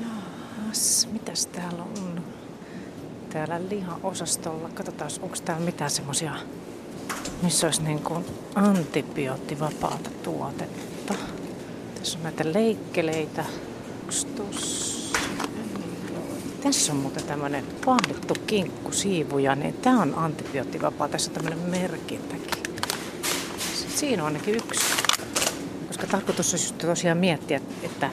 Jaas, mitäs täällä on? Täällä lihaosastolla. Katsotaan, onko täällä mitään semmosia, missä olisi niin kuin antibioottivapaata tuotetta. Tässä on näitä leikkeleitä. Tässä on muuten tämmönen pahdettu kinkku siivuja, niin tää on antibioottivapaa. Tässä on tämmönen merkintäkin. Siinä on ainakin yksi. Koska tarkoitus olisi tosiaan miettiä, että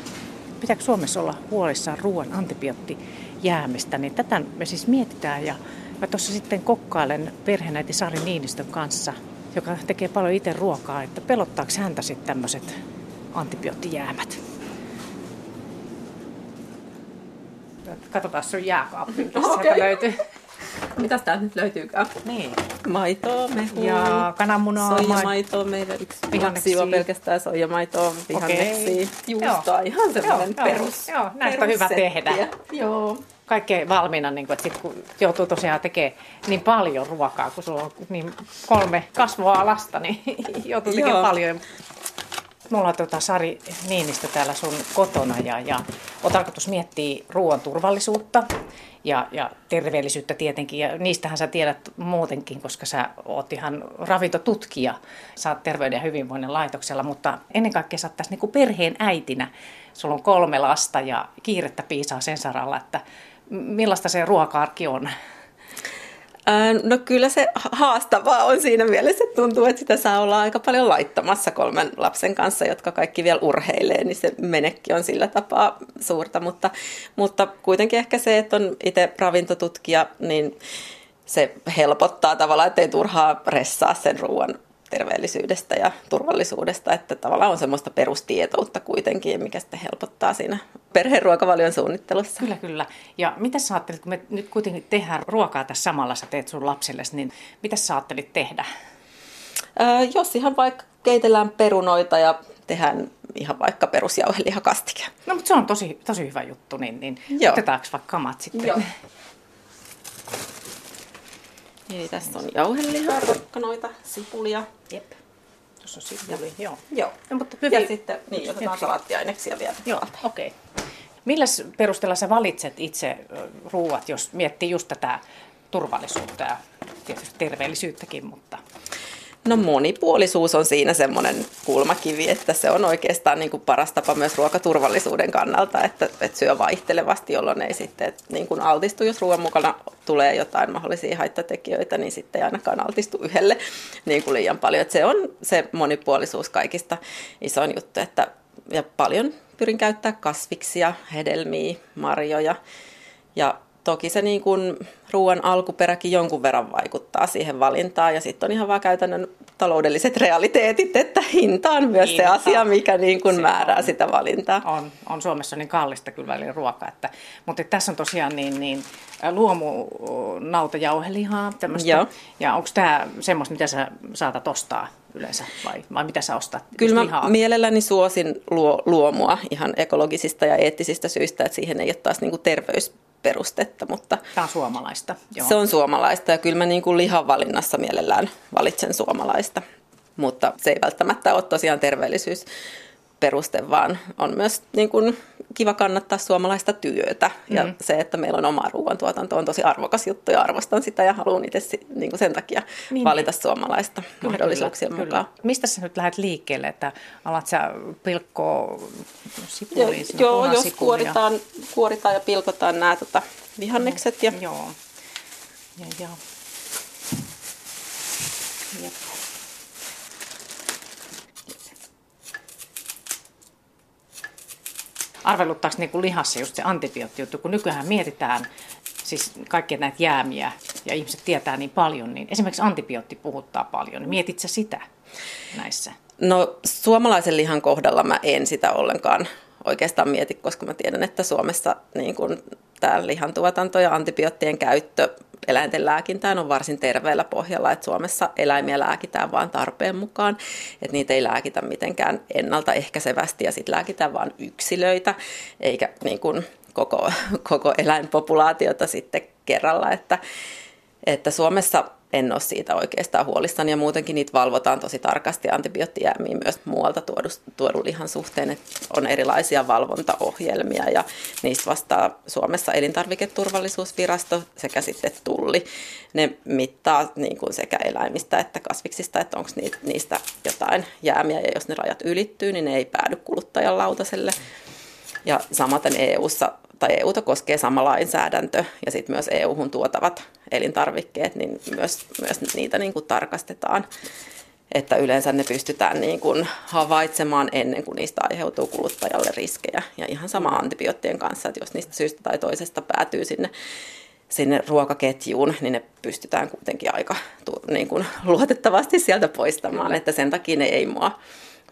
pitääkö Suomessa olla huolissaan ruoan antibioottijäämistä, niin tätä me siis mietitään ja mä tuossa sitten kokkailen perheenäiti Sari Niinistön kanssa, joka tekee paljon itse ruokaa, että pelottaako häntä sitten tämmöiset antibioottijäämät. Katsotaan sun jääkaappi, okay. sieltä löytyy. Mitäs täältä nyt löytyykään? Niin. Maitoa, mehua. Ja kananmunaa. Soijamaitoa meillä yksi vihanneksi juo pelkästään soijamaitoa, vihanneksi, juustoa, Joo. ihan semmoinen Joo, perus. Joo, näistä on hyvä tehdä. Joo. Kaikkea valmiina, niin kun, että sit, kun joutuu tosiaan tekemään niin paljon ruokaa, kun sulla on niin kolme kasvua lasta, niin joutuu tekemään Joo. paljon. Mulla on tota Sari Niinistö täällä sun kotona ja, ja on tarkoitus miettiä ruoan turvallisuutta ja, ja terveellisyyttä tietenkin. Ja niistähän sä tiedät muutenkin, koska sä oot ihan ravintotutkija. Sä oot Terveyden ja hyvinvoinnin laitoksella, mutta ennen kaikkea sä oot tässä niin perheen äitinä. Sulla on kolme lasta ja kiirettä piisaa sen saralla, että millaista se ruoka-arki on. No kyllä se haastavaa on siinä mielessä, että tuntuu, että sitä saa olla aika paljon laittamassa kolmen lapsen kanssa, jotka kaikki vielä urheilee, niin se menekki on sillä tapaa suurta, mutta, mutta kuitenkin ehkä se, että on itse ravintotutkija, niin se helpottaa tavallaan, ettei turhaa ressaa sen ruoan terveellisyydestä ja turvallisuudesta, että tavallaan on semmoista perustietoutta kuitenkin, mikä sitten helpottaa siinä perheruokavalion suunnittelussa. Kyllä, kyllä. Ja mitä sä ajattelit, kun me nyt kuitenkin tehdään ruokaa tässä samalla, sä teet sun lapsellesi, niin mitä sä ajattelit tehdä? Ää, jos ihan vaikka keitellään perunoita ja tehdään ihan vaikka perusjauhelihakastike. No, mutta se on tosi, tosi hyvä juttu, niin, niin Joo. otetaanko vaikka kamat sitten? Joo. Eli tässä on jauhelihaa, porkkanoita, sipulia. Jep. Tuossa on sipuli, joo. Joo. No, mutta Ja hyvin. sitten niin, otetaan salaattiaineksia vielä. Joo, okei. Okay. Milläs perusteella sä valitset itse ruuat, jos miettii just tätä turvallisuutta ja tietysti terveellisyyttäkin, mutta No monipuolisuus on siinä semmoinen kulmakivi, että se on oikeastaan niin kuin paras tapa myös ruokaturvallisuuden kannalta, että, että syö vaihtelevasti, jolloin ei sitten niin kuin altistu, jos ruoan mukana tulee jotain mahdollisia haittatekijöitä, niin sitten ei ainakaan altistu yhdelle niin kuin liian paljon. Että se on se monipuolisuus kaikista isoin juttu, että ja paljon pyrin käyttää kasviksia, hedelmiä, marjoja ja toki se niin kuin ruoan alkuperäkin jonkun verran vaikuttaa siihen valintaan ja sitten on ihan vaan käytännön taloudelliset realiteetit, että hinta on myös Hinta. se asia, mikä niin kuin Se määrää on. sitä valintaa. on, on Suomessa niin kallista kyllä välillä ruoka. Että, mutta tässä on tosiaan niin, niin luomu nautajauhelihaa tämmöistä. Joo. Ja onko tämä semmoista, mitä sä saatat ostaa yleensä vai, vai mitä sä ostat? Kyllä mä lihaa? mielelläni suosin luo, luomua ihan ekologisista ja eettisistä syistä, että siihen ei ole taas niin kuin terveysperustetta, mutta Tämä on suomalaista. Joo. Se on suomalaista ja kyllä mä niin kuin lihan valinnassa mielellään valitsen suomalaista, mutta se ei välttämättä ole tosiaan terveellisyysperuste, vaan on myös niin kuin kiva kannattaa suomalaista työtä. Ja Mm. se, että meillä on oma ruoantuotanto on tosi arvokas juttu ja arvostan sitä ja haluan itse niin kuin sen takia Niin, valita suomalaista Kyllä, mahdollisuuksien kyllä, mukaan. Kyllä. Mistä sä nyt lähdet liikkeelle, että alat sä pilkkoa sipuliin, joo jos kuoritaan, kuoritaan ja pilkotaan nämä tota, vihannekset ja Joo. Ja, ja. Jep. Arveluttaako niinku lihassa just se antibioottijuttu, kun nykyään mietitään siis kaikkia näitä jäämiä ja ihmiset tietää niin paljon, niin esimerkiksi antibiootti puhuttaa paljon. Mietit sä sitä näissä? No suomalaisen lihan kohdalla mä en sitä ollenkaan oikeastaan mieti, koska mä tiedän, että Suomessa niin kun tämä lihantuotanto ja antibioottien käyttö eläinten lääkintään on varsin terveellä pohjalla, että Suomessa eläimiä lääkitään vain tarpeen mukaan, että niitä ei lääkitä mitenkään ennaltaehkäisevästi ja sitten lääkitään vain yksilöitä, eikä niin kun koko, koko eläinpopulaatiota sitten kerralla, että, että Suomessa en ole siitä oikeastaan huolissani ja muutenkin niitä valvotaan tosi tarkasti antibioottijäämiä myös muualta tuodun lihan suhteen, että on erilaisia valvontaohjelmia ja niistä vastaa Suomessa elintarviketurvallisuusvirasto sekä sitten tulli. Ne mittaa niin kuin sekä eläimistä että kasviksista, että onko niistä jotain jäämiä ja jos ne rajat ylittyy, niin ne ei päädy kuluttajan lautaselle. Ja samaten EU-ssa tai EUta koskee sama lainsäädäntö ja sitten myös EU-hun tuotavat elintarvikkeet, niin myös, myös niitä niin kuin tarkastetaan. Että yleensä ne pystytään niin kuin havaitsemaan ennen kuin niistä aiheutuu kuluttajalle riskejä. Ja ihan sama antibioottien kanssa, että jos niistä syystä tai toisesta päätyy sinne, sinne ruokaketjuun, niin ne pystytään kuitenkin aika niin kuin luotettavasti sieltä poistamaan. Että sen takia ne ei mua,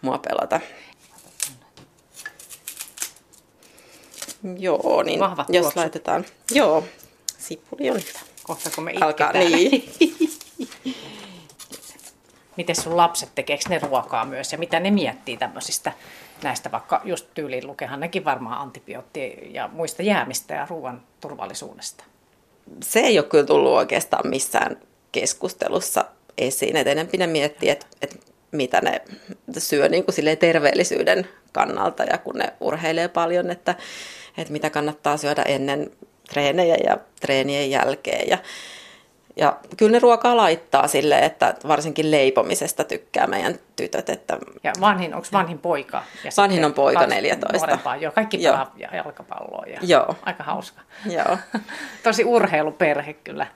mua pelota. Joo, niin Vahvat jos tulokset. laitetaan. Joo, sipuli on hyvä. Kohta kun me Alkaa, niin. Miten sun lapset tekeekö ne ruokaa myös ja mitä ne miettii tämmöisistä näistä, vaikka just tyyliin lukehan nekin varmaan antibiootti ja muista jäämistä ja ruoan turvallisuudesta? Se ei ole kyllä tullut oikeastaan missään keskustelussa esiin. Et enempi ne miettii, että et mitä ne syö niin kuin terveellisyyden kannalta ja kun ne urheilee paljon, että että mitä kannattaa syödä ennen treenejä ja treenien jälkeen. Ja, ja kyllä ne ruokaa laittaa sille, että varsinkin leipomisesta tykkää meidän tytöt. Että... Ja vanhin, onko vanhin poika? Ja vanhin on poika 14. Nuorempaa, joo, kaikki pelaa Joo. jalkapalloa ja joo. aika hauska. Joo. Tosi urheiluperhe kyllä.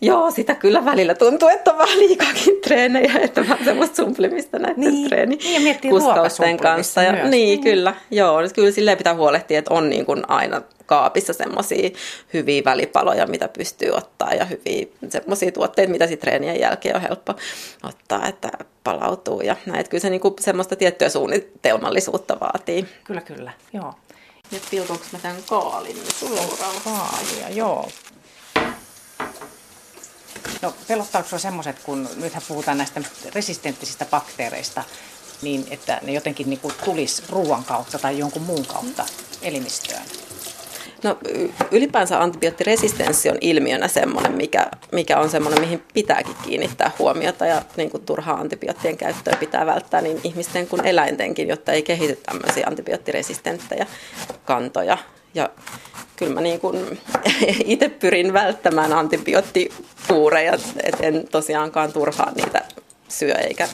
Joo, sitä kyllä välillä tuntuu, että on vähän liikaakin treenejä, että vähän semmoista sumplimista näiden niin. treeni niin, ja kanssa. Ja, myös. Niin, mm. kyllä. Joo, kyllä silleen pitää huolehtia, että on niin kuin aina kaapissa semmoisia hyviä välipaloja, mitä pystyy ottaa ja hyviä semmoisia tuotteita, mitä sitten treenien jälkeen on helppo ottaa, että palautuu ja näin. Kyllä se niinku semmoista tiettyä suunnitelmallisuutta vaatii. Kyllä, kyllä, joo. Nyt pilkonko mä tämän kaalin nyt Sulla on kaalia, joo. No pelottaako sinua semmoiset, kun nythän puhutaan näistä resistenttisistä bakteereista, niin että ne jotenkin niin tulisi ruoan kautta tai jonkun muun kautta elimistöön? No ylipäänsä antibioottiresistenssi on ilmiönä semmoinen, mikä, mikä on semmoinen, mihin pitääkin kiinnittää huomiota ja niin kuin turhaa antibioottien käyttöä pitää välttää niin ihmisten kuin eläintenkin, jotta ei kehity tämmöisiä antibioottiresistenttejä kantoja. Ja kyllä mä niin kuin itse pyrin välttämään antibioottikuureja, et en tosiaankaan turhaa niitä syö eikä,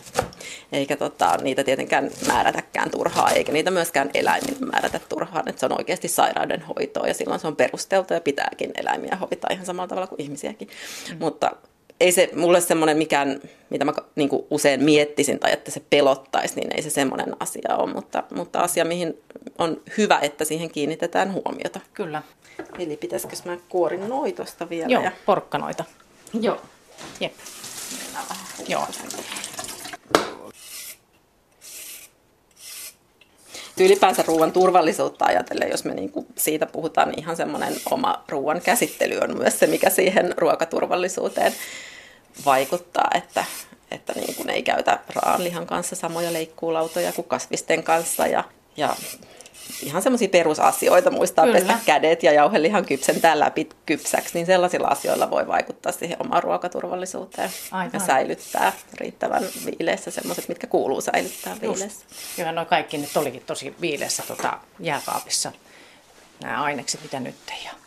eikä tota, niitä tietenkään määrätäkään turhaa, eikä niitä myöskään eläimille määrätä turhaan. Että se on oikeasti sairauden hoitoa ja silloin se on perusteltu ja pitääkin eläimiä hoitaa ihan samalla tavalla kuin ihmisiäkin. Mm. Mutta ei se mulle semmoinen mikään, mitä mä niin kuin usein miettisin tai että se pelottaisi, niin ei se semmoinen asia ole, mutta, mutta asia, mihin on hyvä, että siihen kiinnitetään huomiota. Kyllä. Eli pitäisikö mä kuorin noitosta vielä? Joo, ja... porkkanoita. Joo. Jep. Joo. Ylipäänsä ruoan turvallisuutta ajatellen, jos me niinku siitä puhutaan, niin ihan semmoinen oma ruoan käsittely on myös se, mikä siihen ruokaturvallisuuteen vaikuttaa, että, että niin ei käytä raanlihan kanssa samoja leikkuulautoja kuin kasvisten kanssa ja, ja ihan semmoisia perusasioita, muistaa Kyllä. pestä kädet ja jauhelihan kypsentää läpi kypsäksi, niin sellaisilla asioilla voi vaikuttaa siihen omaan ruokaturvallisuuteen Aivan. ja säilyttää riittävän viileessä semmoiset, mitkä kuuluu säilyttää viileessä. Joo, no kaikki nyt olikin tosi viileessä tota, jääkaapissa, nämä ainekset, mitä nyt ei ole.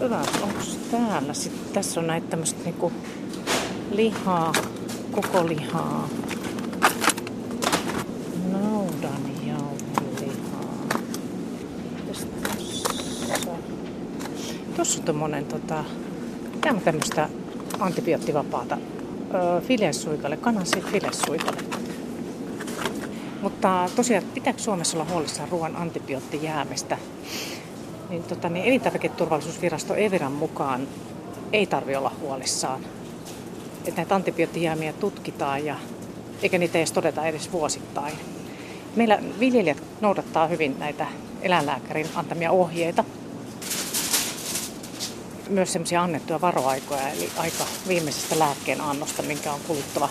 Hyvä, onko täällä sitten, tässä on näitä tämmöistä niinku lihaa, koko lihaa, naudan jauhelihaa. Tossa, tossa on tommonen tota, tämmöistä antibioottivapaata filessuikalle, kanan filessuikalle. Mutta tosiaan, pitääkö Suomessa olla huolissaan ruoan antibioottijäämistä? niin, tota, niin elintarviketurvallisuusvirasto Eviran mukaan ei tarvi olla huolissaan. että näitä antibioottijäämiä tutkitaan ja eikä niitä edes todeta edes vuosittain. Meillä viljelijät noudattaa hyvin näitä eläinlääkärin antamia ohjeita. Myös semmoisia annettuja varoaikoja, eli aika viimeisestä lääkkeen annosta, minkä on kuluttava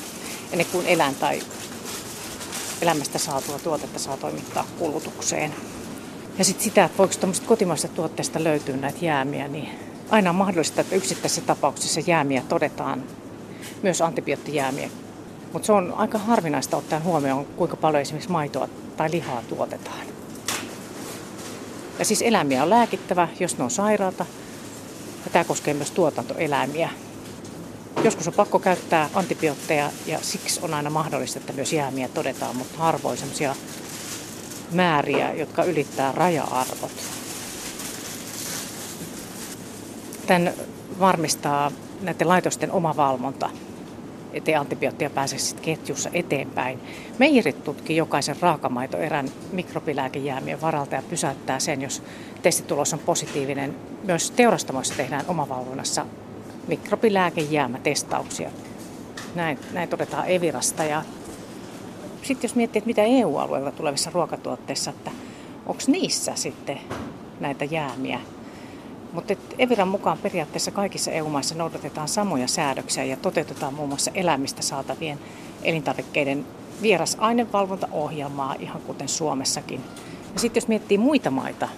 ennen kuin eläin tai elämästä saatua tuotetta saa toimittaa kulutukseen. Ja sitten sitä, että voiko tuommoista kotimaisesta tuotteesta löytyä näitä jäämiä, niin aina on mahdollista, että yksittäisessä tapauksessa jäämiä todetaan, myös antibioottijäämiä. Mutta se on aika harvinaista ottaen huomioon, kuinka paljon esimerkiksi maitoa tai lihaa tuotetaan. Ja siis eläimiä on lääkittävä, jos ne on sairaata. Ja tämä koskee myös tuotantoeläimiä. Joskus on pakko käyttää antibiootteja ja siksi on aina mahdollista, että myös jäämiä todetaan, mutta harvoin sellaisia määriä, jotka ylittää raja-arvot. Tämän varmistaa näiden laitosten oma valvonta, ettei antibioottia pääse sitten ketjussa eteenpäin. Meijerit tutkii jokaisen raakamaitoerän mikrobilääkejäämien varalta ja pysäyttää sen, jos testitulos on positiivinen. Myös teurastamoissa tehdään omavalvonnassa mikrobilääkejäämätestauksia. Näin, näin todetaan Evirasta. Ja sitten jos miettii, että mitä EU-alueella tulevissa ruokatuotteissa, että onko niissä sitten näitä jäämiä. Mutta Eviran mukaan periaatteessa kaikissa EU-maissa noudatetaan samoja säädöksiä ja toteutetaan muun muassa elämistä saatavien elintarvikkeiden vierasainevalvontaohjelmaa, ihan kuten Suomessakin. Ja sitten jos miettii muita maita,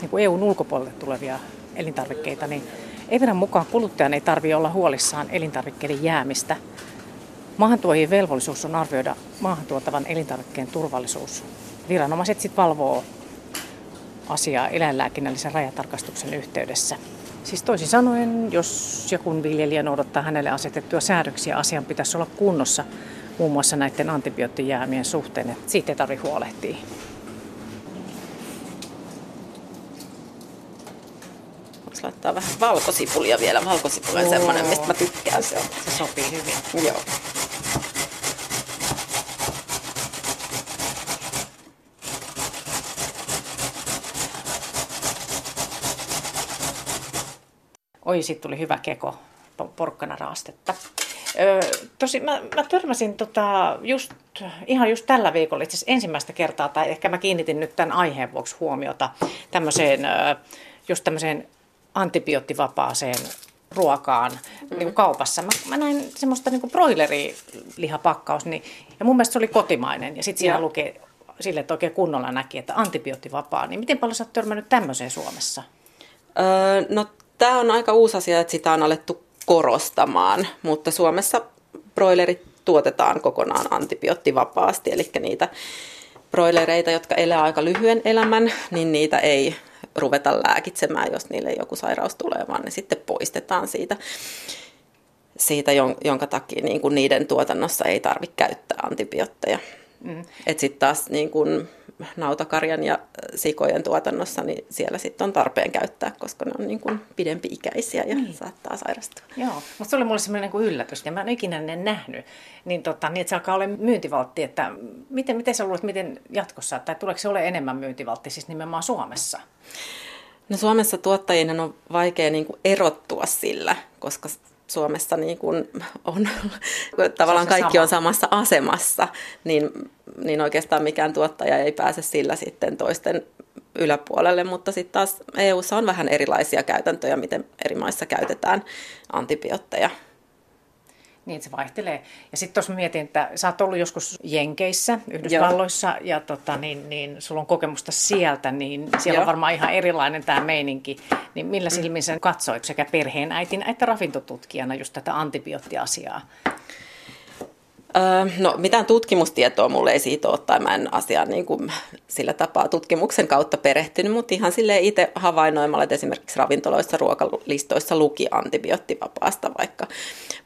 niin kuin EUn ulkopuolelle tulevia elintarvikkeita, niin Eviran mukaan kuluttajan ei tarvitse olla huolissaan elintarvikkeiden jäämistä. Maahantuojien velvollisuus on arvioida maahantuotavan elintarvikkeen turvallisuus. Viranomaiset sitten valvoo asiaa eläinlääkinnällisen rajatarkastuksen yhteydessä. Siis toisin sanoen, jos joku viljelijä noudattaa hänelle asetettuja säädöksiä, asian pitäisi olla kunnossa muun muassa näiden antibioottijäämien suhteen, että siitä ei tarvitse huolehtia. laittaa vähän valkosipulia vielä. Valkosipuli on semmoinen, mistä mä tykkään. Se, on. se sopii hyvin. Joo. Oi, siitä tuli hyvä keko porkkana raastetta. Öö, tosi, mä, mä törmäsin tota, just, ihan just tällä viikolla itse ensimmäistä kertaa, tai ehkä mä kiinnitin nyt tämän aiheen vuoksi huomiota tämmöiseen, öö, just tämmöiseen antibioottivapaaseen ruokaan mm. niin kuin kaupassa. Mä, mä näin semmoista niin broilerilihapakkaus, niin, ja mun mielestä se oli kotimainen. Ja sitten siinä lukee sille, että oikein kunnolla näki, että antibioottivapaa. Niin miten paljon sä oot törmännyt tämmöiseen Suomessa? Öö, no tämä on aika uusi asia, että sitä on alettu korostamaan, mutta Suomessa broilerit tuotetaan kokonaan antibioottivapaasti, eli niitä broilereita, jotka elää aika lyhyen elämän, niin niitä ei ruveta lääkitsemään, jos niille joku sairaus tulee, vaan ne sitten poistetaan siitä, siitä jonka takia niin kuin niiden tuotannossa ei tarvitse käyttää antibiootteja. Mm. Sitten taas niin kuin nautakarjan ja sikojen tuotannossa, niin siellä sitten on tarpeen käyttää, koska ne on niin kuin pidempi-ikäisiä ja niin. saattaa sairastua. Joo, mutta se oli mulle semmoinen niin yllätys, ja mä en ikinä ne nähnyt, niin, tota, niin että se alkaa olla myyntivaltti, että miten, miten sä luulet, miten jatkossa, tai tuleeko se ole enemmän myyntivaltti siis nimenomaan Suomessa? No Suomessa tuottajien on vaikea niin kuin erottua sillä, koska Suomessa niin kuin on, tavallaan kaikki sama. on samassa asemassa, niin, niin oikeastaan mikään tuottaja ei pääse sillä sitten toisten yläpuolelle, mutta sitten taas EU:ssa on vähän erilaisia käytäntöjä, miten eri maissa käytetään antibiootteja. Niin, se vaihtelee. Ja sitten tuossa mietin, että sä oot ollut joskus Jenkeissä, Yhdysvalloissa, Joo. ja tota, niin, niin, sulla on kokemusta sieltä, niin siellä Joo. on varmaan ihan erilainen tämä meininki. Niin millä silmin sä katsoit sekä perheenäitinä että ravintotutkijana just tätä antibioottiasiaa? Öö, no mitään tutkimustietoa mulle ei siitä ole, tai mä en asiaan niin kuin sillä tapaa tutkimuksen kautta perehtynyt, mutta ihan sille itse havainnoimalla, että esimerkiksi ravintoloissa, ruokalistoissa luki antibioottivapaasta vaikka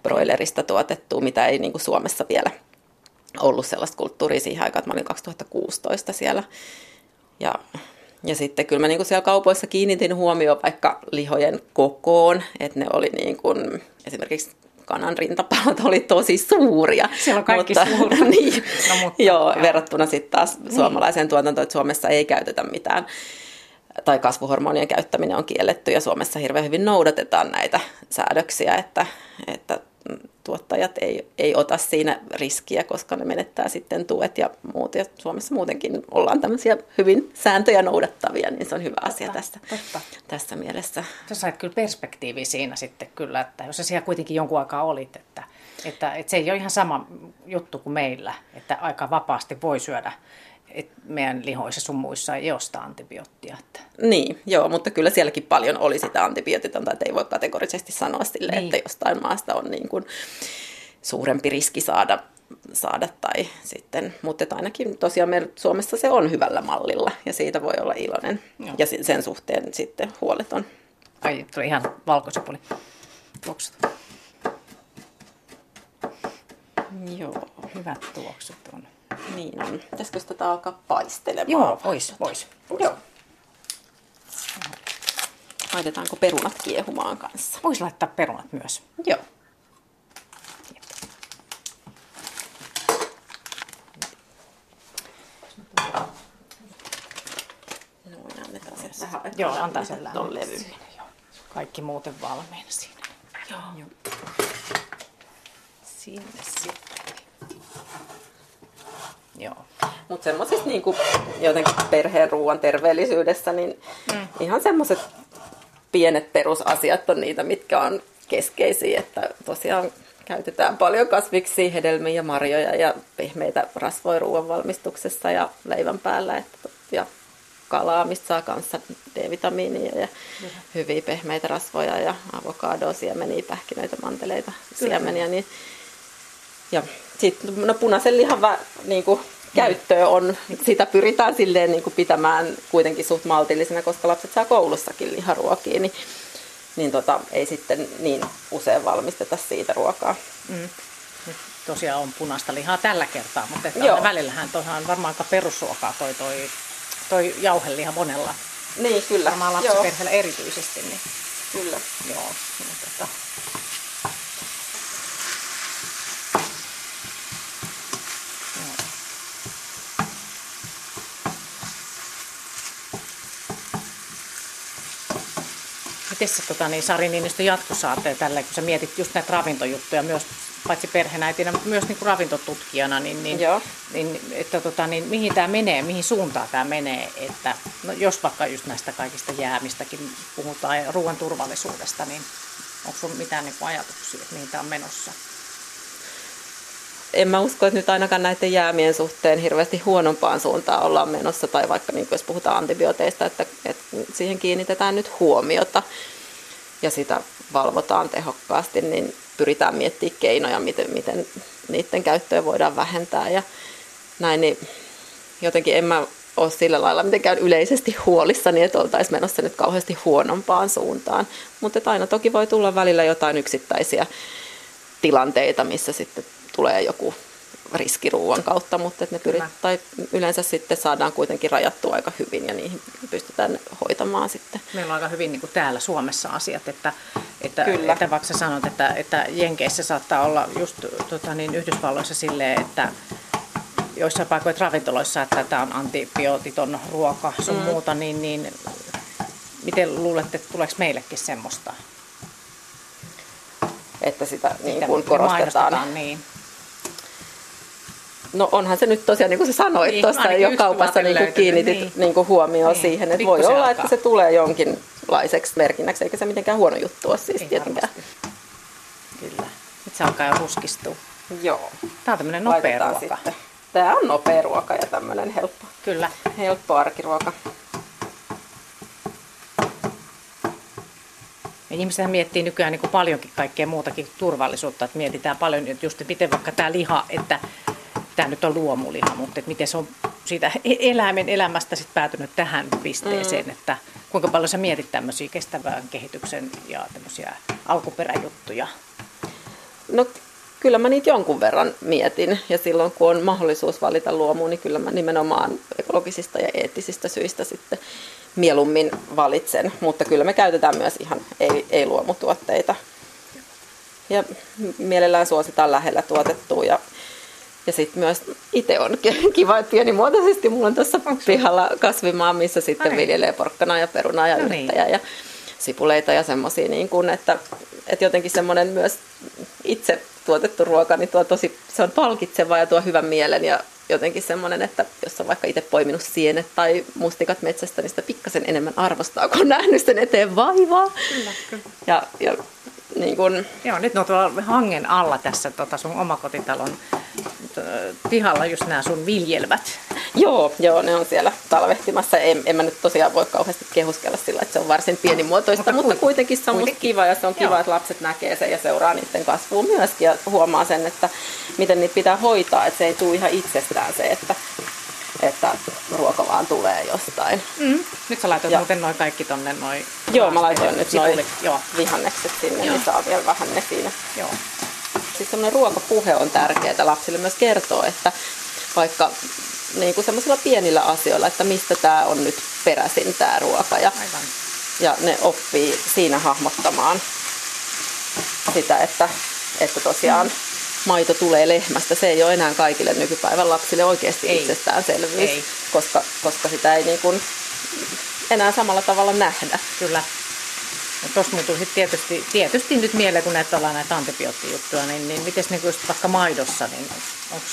broilerista tuotettua, mitä ei niin kuin Suomessa vielä ollut sellaista kulttuuria siihen aikaan, että mä olin 2016 siellä. Ja, ja sitten kyllä mä niin kuin siellä kaupoissa kiinnitin huomioon vaikka lihojen kokoon, että ne oli niin kuin, esimerkiksi kanan rintapalat oli tosi suuria. Siellä on kaikki mutta, suuria. niin, no, mutta, joo, joo, verrattuna sitten taas niin. suomalaiseen tuotantoon, että Suomessa ei käytetä mitään tai kasvuhormonien käyttäminen on kielletty ja Suomessa hirveän hyvin noudatetaan näitä säädöksiä, että, että tuottajat ei, ei ota siinä riskiä, koska ne menettää sitten tuet ja muut. Ja Suomessa muutenkin ollaan tämmöisiä hyvin sääntöjä noudattavia, niin se on hyvä totta, asia tässä, totta. tässä mielessä. Sä sait kyllä perspektiivi siinä sitten kyllä, että jos sä siellä kuitenkin jonkun aikaa olit, että, että, että se ei ole ihan sama juttu kuin meillä, että aika vapaasti voi syödä et meidän lihoissa sun muissa ei ole sitä antibioottia. Että. Niin, joo, mutta kyllä sielläkin paljon oli sitä antibiootitonta, että ei voi kategorisesti sanoa sille, niin. että jostain maasta on niin kuin suurempi riski saada, saada tai sitten, mutta ainakin tosiaan meillä Suomessa se on hyvällä mallilla ja siitä voi olla iloinen joo. ja sen suhteen sitten huoleton. Ai, tuli ihan valkosipuli. Tuoksut. Joo. Hyvät tuoksut on. Niin on. Pitäisikö tätä alkaa paistelemaan? Joo, vois, vois. vois. Joo. Laitetaanko perunat kiehumaan kanssa? Voisi laittaa perunat myös. Joo. Noin, annetaan se vähän. Joo, antaa sen levy. Kaikki muuten valmiina siinä. Joo. Joo. Sinne sitten. Joo. Mutta semmoisessa niin jotenkin perheen ruoan terveellisyydessä, niin mm. ihan semmoiset pienet perusasiat on niitä, mitkä on keskeisiä, että tosiaan käytetään paljon kasviksi, hedelmiä ja marjoja ja pehmeitä rasvoja ruoan valmistuksessa ja leivän päällä että, ja kalaa, mistä saa kanssa D-vitamiinia ja hyviä pehmeitä rasvoja ja avokadoa, siemeniä, pähkinöitä, manteleita, siemeniä. Niin, ja sitten no punaisen lihan vä, niin kuin, käyttöä on, sitä pyritään silleen niin kuin pitämään kuitenkin suht maltillisena, koska lapset saa koulussakin liharuokia, niin, niin tota, ei sitten niin usein valmisteta siitä ruokaa. Mm. Nyt tosiaan on punaista lihaa tällä kertaa, mutta että Joo. välillähän tosiaan varmaan aika perusruokaa toi, toi, toi jauheliha monella. Niin, kyllä. Varmaan lapsiperheellä erityisesti. Niin. Kyllä. Joo. Niin, tota, Miten sä tota, niin Sari Niinistö jatkossa ajattelee tällä, kun sä mietit just näitä ravintojuttuja myös paitsi perheenäitinä, mutta myös niin kuin ravintotutkijana, niin, niin, Joo. niin, että tota, niin mihin tämä menee, mihin suuntaan tämä menee, että no, jos vaikka just näistä kaikista jäämistäkin puhutaan ja ruoan turvallisuudesta, niin onko sinulla mitään niin kuin ajatuksia, että mihin tämä on menossa? En mä usko, että nyt ainakaan näiden jäämien suhteen hirveästi huonompaan suuntaan ollaan menossa, tai vaikka niin jos puhutaan antibiooteista, että, että siihen kiinnitetään nyt huomiota ja sitä valvotaan tehokkaasti, niin pyritään miettimään keinoja, miten, miten niiden käyttöä voidaan vähentää ja näin, niin jotenkin en mä ole sillä lailla mitenkään yleisesti huolissani, että oltaisiin menossa nyt kauheasti huonompaan suuntaan, mutta aina toki voi tulla välillä jotain yksittäisiä tilanteita, missä sitten tulee joku riskiruuan kautta, mutta että ne pyrit, tai yleensä sitten saadaan kuitenkin rajattua aika hyvin ja niihin pystytään hoitamaan sitten. Meillä on aika hyvin niin kuin täällä Suomessa asiat, että, että, Kyllä. että vaikka sä sanot, että, että Jenkeissä saattaa olla just tota, niin Yhdysvalloissa silleen, että joissain paikoin ravintoloissa, että tämä on antibiootiton ruoka sun mm. muuta, niin, niin miten luulette, että tuleeko meillekin semmoista? Että sitä niin kuin korostetaan. Niin. No onhan se nyt tosiaan, niin kuin sä sanoit niin, tuossa jo kaupassa niin kuin kiinnitit niin. Niin kuin huomioon niin. siihen, että voi olla, alkaa. että se tulee jonkinlaiseksi merkinnäksi, eikä se mitenkään huono juttu ole siis Ei tietenkään. Varmasti. Kyllä. Nyt se alkaa jo ruskistua. Joo. Tämä on tämmöinen nopea ruoka. Sitten. Tämä on nopea ruoka ja tämmöinen helppo, Kyllä. helppo arkiruoka. Ja ihmisethän miettii nykyään niin kuin paljonkin kaikkea muutakin turvallisuutta, että mietitään paljon, että just miten vaikka tämä liha, että tämä nyt on luomuliha, mutta että miten se on siitä e- eläimen elämästä sit päätynyt tähän pisteeseen, mm. että kuinka paljon sä mietit tämmöisiä kestävän kehityksen ja tämmöisiä alkuperäjuttuja? No kyllä mä niitä jonkun verran mietin ja silloin kun on mahdollisuus valita luomu, niin kyllä mä nimenomaan ekologisista ja eettisistä syistä sitten mieluummin valitsen, mutta kyllä me käytetään myös ihan ei, ei-luomutuotteita. Ja mielellään suositaan lähellä tuotettua ja ja sitten myös itse on kiva, että pienimuotoisesti mulla on tuossa pihalla kasvimaa, missä sitten Ai. viljelee porkkanaa ja perunaa ja no niin. ja sipuleita ja semmoisia, niin että, että jotenkin semmoinen myös itse tuotettu ruoka, niin tuo tosi, se on palkitseva ja tuo hyvän mielen ja jotenkin semmoinen, että jos on vaikka itse poiminut sienet tai mustikat metsästä, niin sitä pikkasen enemmän arvostaa, kun on nähnyt sen eteen vaivaa. Kyllä, kyllä. Ja, ja niin kun... Joo, nyt ne on tuolla hangen alla tässä tota sun omakotitalon pihalla just nämä sun viljelmät. Joo, joo, ne on siellä talvehtimassa. En, en mä nyt tosiaan voi kauheasti kehuskella sillä, että se on varsin pienimuotoista, mutta, mutta kuitenkin se on kuitenkin. kiva ja se on kiva, joo. että lapset näkee sen ja seuraa niiden kasvua myöskin ja huomaa sen, että miten niitä pitää hoitaa, että se ei tule ihan itsestään se, että että ruoka vaan tulee jostain. Mm. Nyt sä laitoit ja. muuten noin kaikki tonne noin. Joo, mä laitoin nyt noin vihannekset sinne, Joo. niin saa vielä vähän ne siinä. Joo. Siis semmoinen ruokapuhe on tärkeää lapsille myös kertoa, että vaikka niin kuin semmoisilla pienillä asioilla, että mistä tämä on nyt peräisin tämä ruoka. Ja, Aivan. ja ne oppii siinä hahmottamaan sitä, että, että tosiaan mm. Maito tulee lehmästä. Se ei ole enää kaikille nykypäivän lapsille oikeasti ei. itsestäänselvyys, ei. Koska, koska sitä ei niin kuin enää samalla tavalla nähdä. Kyllä. Tuossa muuttuu tietysti, tietysti nyt mieleen, kun näitä ollaan näitä antibioottijuttuja, niin, niin miten niin vaikka maidossa, niin onko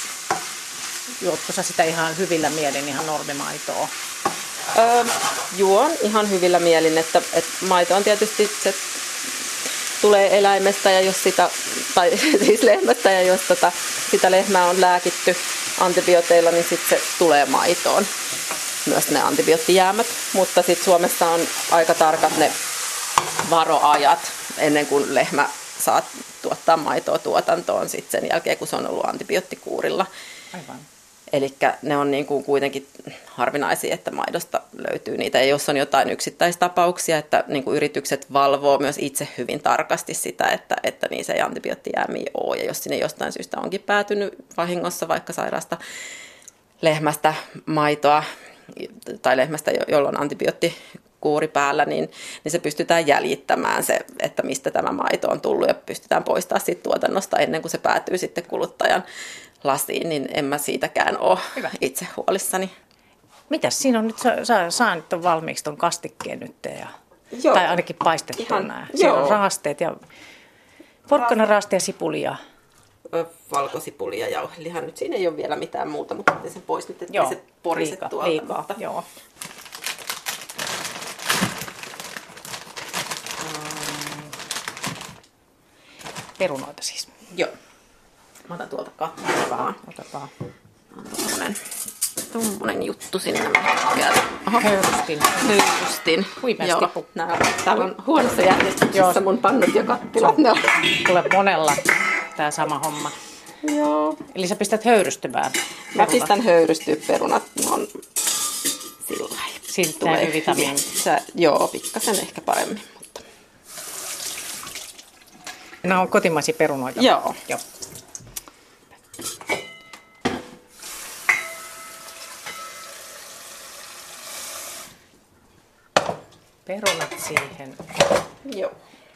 juotko sä sitä ihan hyvillä mielin, ihan normimaitoa? Öö, juon ihan hyvillä mielin, että, että maito on tietysti se tulee eläimestä ja jos sitä, tai siis lehmästä ja jos tota, sitä lehmää on lääkitty antibiooteilla, niin sitten se tulee maitoon. Myös ne antibioottijäämät, mutta sitten Suomessa on aika tarkat ne varoajat ennen kuin lehmä saa tuottaa maitoa tuotantoon sitten sen jälkeen, kun se on ollut antibioottikuurilla. Aivan. Eli ne on niin kuin kuitenkin harvinaisia, että maidosta löytyy niitä. Ja jos on jotain yksittäistapauksia, että niin kuin yritykset valvoo myös itse hyvin tarkasti sitä, että, että niissä ei antibioottijäämiä ole. Ja jos sinne jostain syystä onkin päätynyt vahingossa vaikka sairaasta lehmästä maitoa tai lehmästä, jolla on antibiootti kuuri päällä, niin, niin se pystytään jäljittämään se, että mistä tämä maito on tullut ja pystytään poistaa siitä tuotannosta ennen kuin se päätyy sitten kuluttajan lasiin, niin en mä siitäkään ole Hyvä. itse huolissani. Mitäs siinä on nyt, sä, sä nyt on valmiiksi ton kastikkeen nyt ja, joo. tai ainakin paistettu Ihan, nämä. Siellä on raasteet ja porkkana, raaste ja sipulia. Valkosipuli ja jauheliha. Nyt siinä ei ole vielä mitään muuta, mutta otin sen pois nyt, ettei se porise liikaa, tuolta. Liikaa, mutta... joo. Perunoita siis. Joo. Mä otan tuolta kattoa. Otetaan. Tommonen, tommonen juttu sinne. Oho. Höyrystin. Höyrystin. Joo. Nää, täällä on huonossa järjestyksessä mun pannut ja kattilat. Ne on. Tulee monella tää sama homma. Joo. Eli sä pistät höyrystymään perunat. Mä pistän höyrystyä perunat. Ne on sillä Siitä tulee vitamiini. Joo, pikkasen ehkä paremmin. Mutta... Nämä on kotimaisia perunoita. Joo. Joo. perunat siihen. Joo.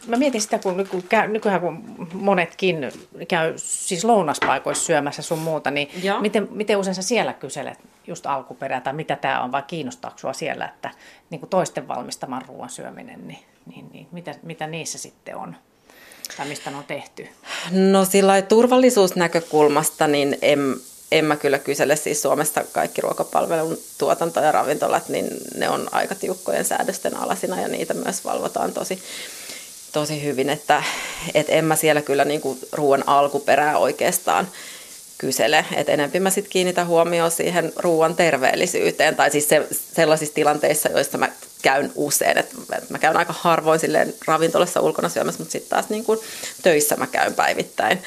Mä mietin sitä, kun, kun käy, nykyään kun monetkin käy siis lounaspaikoissa syömässä sun muuta, niin miten, miten usein sä siellä kyselet just alkuperää tai mitä tämä on, vai kiinnostaako sua siellä, että niin kuin toisten valmistaman ruoan syöminen, niin, niin, niin mitä, mitä niissä sitten on? Tai mistä ne on tehty? No sillä turvallisuusnäkökulmasta niin en, en mä kyllä kysele siis Suomessa kaikki ruokapalvelun tuotanto ja ravintolat, niin ne on aika tiukkojen säädösten alasina ja niitä myös valvotaan tosi, tosi hyvin, että et en mä siellä kyllä niinku ruoan alkuperää oikeastaan kysele. Et enemmän mä sitten kiinnitän huomioon siihen ruoan terveellisyyteen tai siis se, sellaisissa tilanteissa, joissa mä käyn usein. Et, mä käyn aika harvoin silleen ravintolassa ulkona syömässä, mutta sitten taas niin kuin töissä mä käyn päivittäin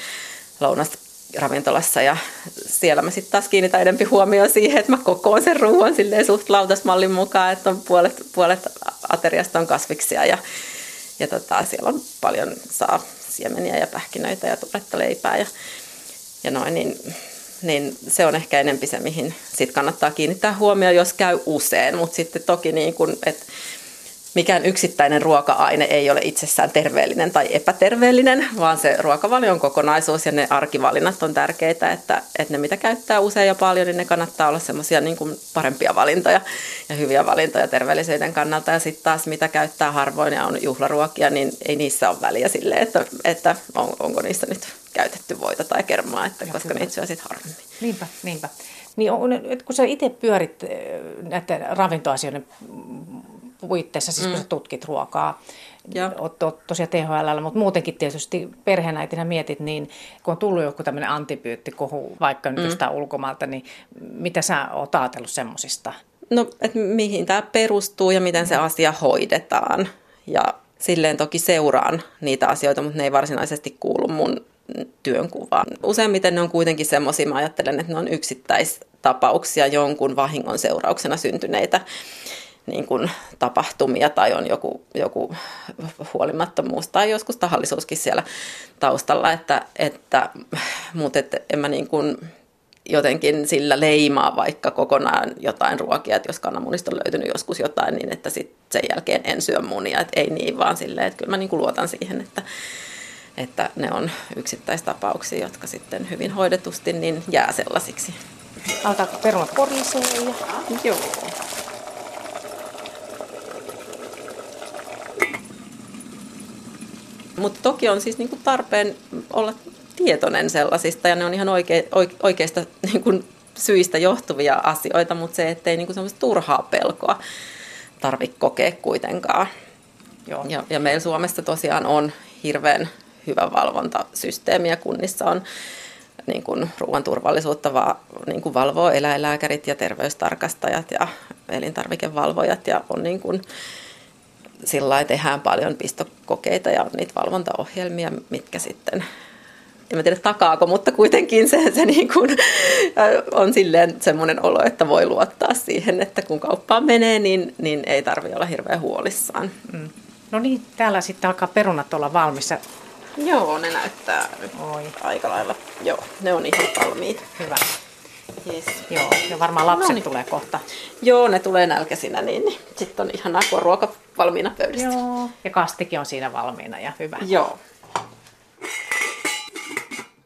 lounasta ravintolassa ja siellä mä sitten taas kiinnitän enempi huomioon siihen, että mä kokoon sen ruoan silleen suht lautasmallin mukaan, että on puolet, puolet ateriasta on kasviksia ja, ja tota, siellä on paljon saa siemeniä ja pähkinöitä ja tuoretta leipää ja, ja noin, niin, niin se on ehkä enempi se, mihin sit kannattaa kiinnittää huomioon, jos käy usein, mutta sitten toki niin kun, että mikään yksittäinen ruoka-aine ei ole itsessään terveellinen tai epäterveellinen, vaan se ruokavalion kokonaisuus ja ne arkivalinnat on tärkeitä, että, että ne mitä käyttää usein ja paljon, niin ne kannattaa olla semmoisia niin kuin parempia valintoja ja hyviä valintoja terveellisyyden kannalta. Ja sitten taas mitä käyttää harvoin ja on juhlaruokia, niin ei niissä ole väliä sille, että, että on, onko niissä nyt käytetty voita tai kermaa, että, koska niitä syö sitten harvemmin. Niinpä, niinpä. Niin on, kun sä itse pyörit eh, näiden ravintoasioiden puitteissa, siis kun mm. sä tutkit ruokaa, ja. Oot, oot tosiaan THL, mutta muutenkin tietysti perheenäitinä mietit, niin kun on tullut joku tämmöinen antibioottikohu vaikka nyt mm. jostain ulkomailta, niin mitä sä oot ajatellut semmoisista? No, että mihin tämä perustuu ja miten se asia hoidetaan. Ja silleen toki seuraan niitä asioita, mutta ne ei varsinaisesti kuulu mun työnkuvaan. Useimmiten ne on kuitenkin semmoisia, mä ajattelen, että ne on yksittäistapauksia jonkun vahingon seurauksena syntyneitä niin kuin tapahtumia tai on joku, joku huolimattomuus tai joskus tahallisuuskin siellä taustalla, että, että, mutta et, en mä niin kuin jotenkin sillä leimaa vaikka kokonaan jotain ruokia, että jos kananmunista on löytynyt joskus jotain, niin että sit sen jälkeen en syö munia, että ei niin vaan silleen, että kyllä mä niin kuin luotan siihen, että, että ne on yksittäistapauksia, jotka sitten hyvin hoidetusti niin jää sellaisiksi. Alkaako perunat korisee? Ja... Joo. Mutta toki on siis niinku tarpeen olla tietoinen sellaisista ja ne on ihan oike, oike, oikeista niinku syistä johtuvia asioita, mutta se, ettei niinku semmoista turhaa pelkoa tarvitse kokea kuitenkaan. Joo. Ja, ja meillä Suomessa tosiaan on hirveän hyvä valvontasysteemi ja kunnissa on niin kuin ruoan turvallisuutta va, niin kuin valvoo eläinlääkärit ja terveystarkastajat ja elintarvikevalvojat ja on niin kuin, sillä tehdään paljon pistokokeita ja niitä valvontaohjelmia, mitkä sitten en mä tiedä takaako, mutta kuitenkin se, se niin kuin, on silleen semmoinen olo, että voi luottaa siihen, että kun kauppaan menee, niin, niin ei tarvi olla hirveän huolissaan. Mm. No niin, täällä sitten alkaa perunat olla valmissa. Joo, ne näyttää Oi. aika lailla. Joo, ne on ihan valmiit. Hyvä. Yes. Joo, ja varmaan lapset no niin. tulee kohta. Joo, ne tulee nälkäisinä, niin, sitten on ihanaa, kun on ruoka valmiina pöydässä. Joo, ja kastikin on siinä valmiina ja hyvä. Joo.